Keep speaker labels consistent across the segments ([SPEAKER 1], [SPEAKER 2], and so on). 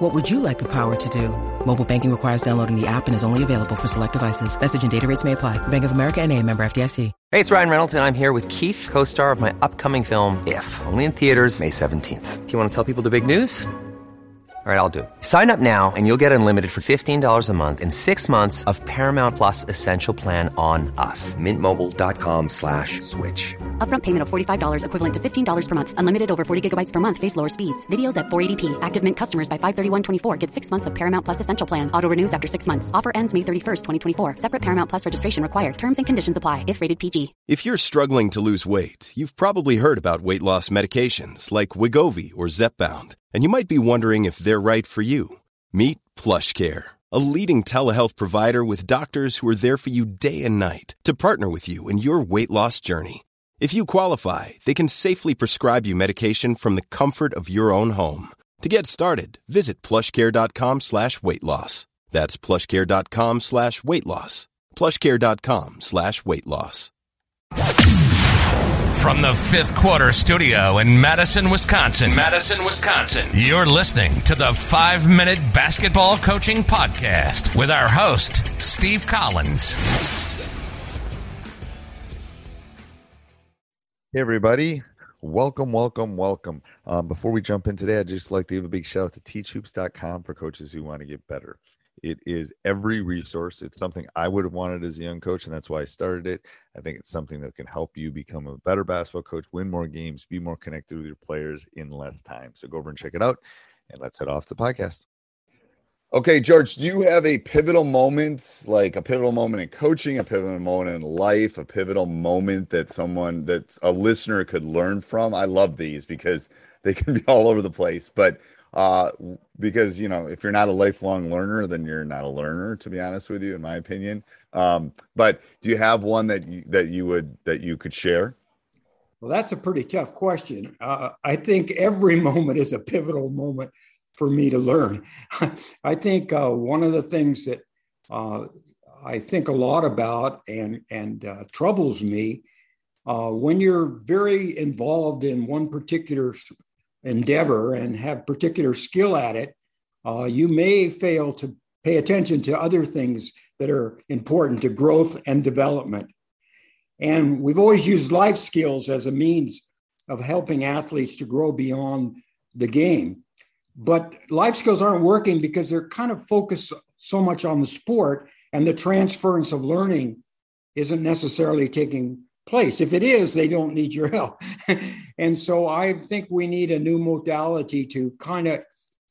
[SPEAKER 1] What would you like the power to do? Mobile banking requires downloading the app and is only available for select devices. Message and data rates may apply. Bank of America and a member FDIC.
[SPEAKER 2] Hey, it's Ryan Reynolds, and I'm here with Keith, co-star of my upcoming film, If, only in theaters May 17th. Do you want to tell people the big news? All right, I'll do it. Sign up now and you'll get unlimited for $15 a month in six months of Paramount Plus Essential Plan on us. Mintmobile.com slash switch.
[SPEAKER 3] Upfront payment of $45 equivalent to $15 per month. Unlimited over 40 gigabytes per month. Face lower speeds. Videos at 480p. Active Mint customers by 531.24 get six months of Paramount Plus Essential Plan. Auto renews after six months. Offer ends May 31st, 2024. Separate Paramount Plus registration required. Terms and conditions apply if rated PG.
[SPEAKER 4] If you're struggling to lose weight, you've probably heard about weight loss medications like Wegovy or Zepbound, and you might be wondering if they're right for you. Meet PlushCare a leading telehealth provider with doctors who are there for you day and night to partner with you in your weight loss journey. If you qualify, they can safely prescribe you medication from the comfort of your own home. To get started, visit plushcare.com slash weight loss. That's plushcare.com slash weight loss. plushcare.com slash weight loss.
[SPEAKER 5] From the fifth quarter studio in Madison, Wisconsin.
[SPEAKER 6] Madison, Wisconsin.
[SPEAKER 5] You're listening to the five minute basketball coaching podcast with our host, Steve Collins.
[SPEAKER 7] Hey, everybody. Welcome, welcome, welcome. Um, before we jump in today, I'd just like to give a big shout out to teachhoops.com for coaches who want to get better. It is every resource. It's something I would have wanted as a young coach, and that's why I started it. I think it's something that can help you become a better basketball coach, win more games, be more connected with your players in less time. So go over and check it out, and let's head off the podcast. Okay, George, do you have a pivotal moment, like a pivotal moment in coaching, a pivotal moment in life, a pivotal moment that someone that a listener could learn from? I love these because they can be all over the place, but uh, because you know if you're not a lifelong learner, then you're not a learner. To be honest with you, in my opinion. Um, but do you have one that you, that you would that you could share?
[SPEAKER 8] Well, that's a pretty tough question. Uh, I think every moment is a pivotal moment for me to learn. I think uh, one of the things that uh, I think a lot about and and uh, troubles me uh, when you're very involved in one particular endeavor and have particular skill at it, uh, you may fail to pay attention to other things that are important to growth and development. And we've always used life skills as a means of helping athletes to grow beyond the game. But life skills aren't working because they're kind of focused so much on the sport, and the transference of learning isn't necessarily taking place. If it is, they don't need your help. and so I think we need a new modality to kind of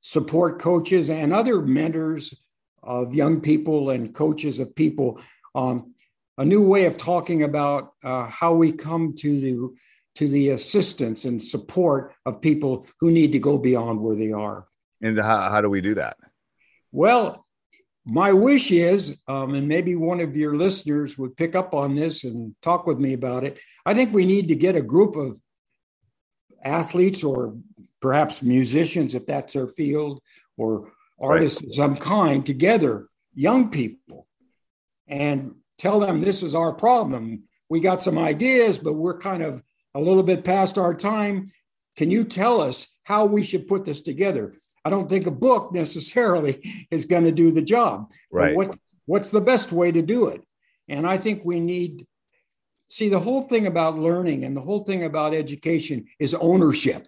[SPEAKER 8] support coaches and other mentors of young people and coaches of people. Um, a new way of talking about uh, how we come to the to the assistance and support of people who need to go beyond where they are.
[SPEAKER 7] And how, how do we do that?
[SPEAKER 8] Well, my wish is, um, and maybe one of your listeners would pick up on this and talk with me about it. I think we need to get a group of athletes or perhaps musicians, if that's their field, or artists right. of some kind together, young people, and tell them this is our problem. We got some ideas, but we're kind of a little bit past our time. Can you tell us how we should put this together? I don't think a book necessarily is going to do the job.
[SPEAKER 7] Right.
[SPEAKER 8] what what's the best way to do it? And I think we need see the whole thing about learning and the whole thing about education is ownership.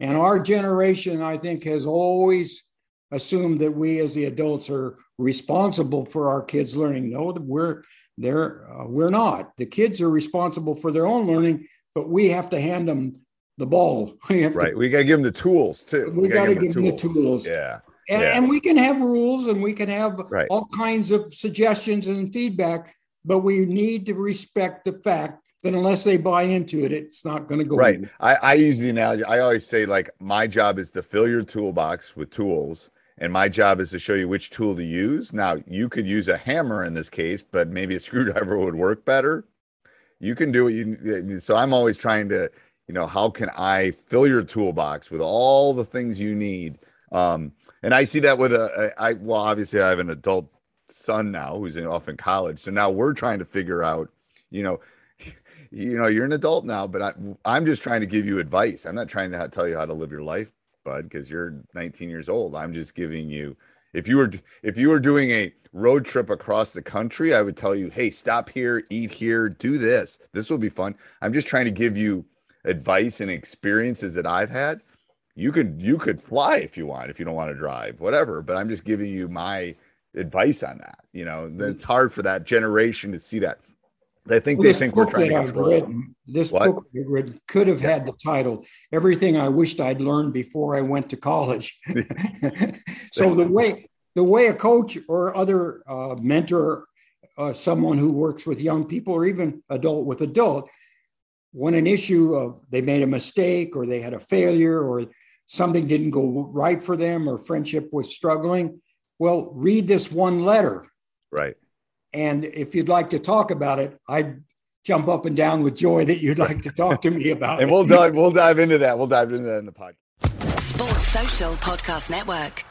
[SPEAKER 8] And our generation, I think, has always assumed that we as the adults are responsible for our kids learning. No, we're They're uh, we're not. The kids are responsible for their own learning, but we have to hand them the ball.
[SPEAKER 7] We right. To, we got to give them the tools too.
[SPEAKER 8] We, we got to give them the tools.
[SPEAKER 7] Yeah.
[SPEAKER 8] And,
[SPEAKER 7] yeah.
[SPEAKER 8] and, we can have rules and we can have
[SPEAKER 7] right.
[SPEAKER 8] all kinds of suggestions and feedback, but we need to respect the fact that unless they buy into it, it's not going to go
[SPEAKER 7] right. I, I use the analogy. I always say like my job is to fill your toolbox with tools, and my job is to show you which tool to use. Now you could use a hammer in this case, but maybe a screwdriver would work better. You can do what you. So I'm always trying to, you know, how can I fill your toolbox with all the things you need um, and I see that with a, a I well, obviously I have an adult son now who's in, off in college. So now we're trying to figure out, you know, you know, you're an adult now, but I, I'm just trying to give you advice. I'm not trying to tell you how to live your life, bud, because you're 19 years old. I'm just giving you, if you were, if you were doing a road trip across the country, I would tell you, hey, stop here, eat here, do this. This will be fun. I'm just trying to give you advice and experiences that I've had you could you could fly if you want if you don't want to drive whatever but i'm just giving you my advice on that you know mm-hmm. it's hard for that generation to see that i think well, they think we're trying to control
[SPEAKER 8] written, this what? book read could have yeah. had the title everything i wished i'd learned before i went to college so the way the way a coach or other uh, mentor uh, someone who works with young people or even adult with adult when an issue of they made a mistake or they had a failure or something didn't go right for them or friendship was struggling, well, read this one letter.
[SPEAKER 7] Right.
[SPEAKER 8] And if you'd like to talk about it, I'd jump up and down with joy that you'd like to talk to me about
[SPEAKER 7] and
[SPEAKER 8] it.
[SPEAKER 7] we'll dive we'll dive into that. We'll dive into that in the podcast.
[SPEAKER 6] Sports Social Podcast Network.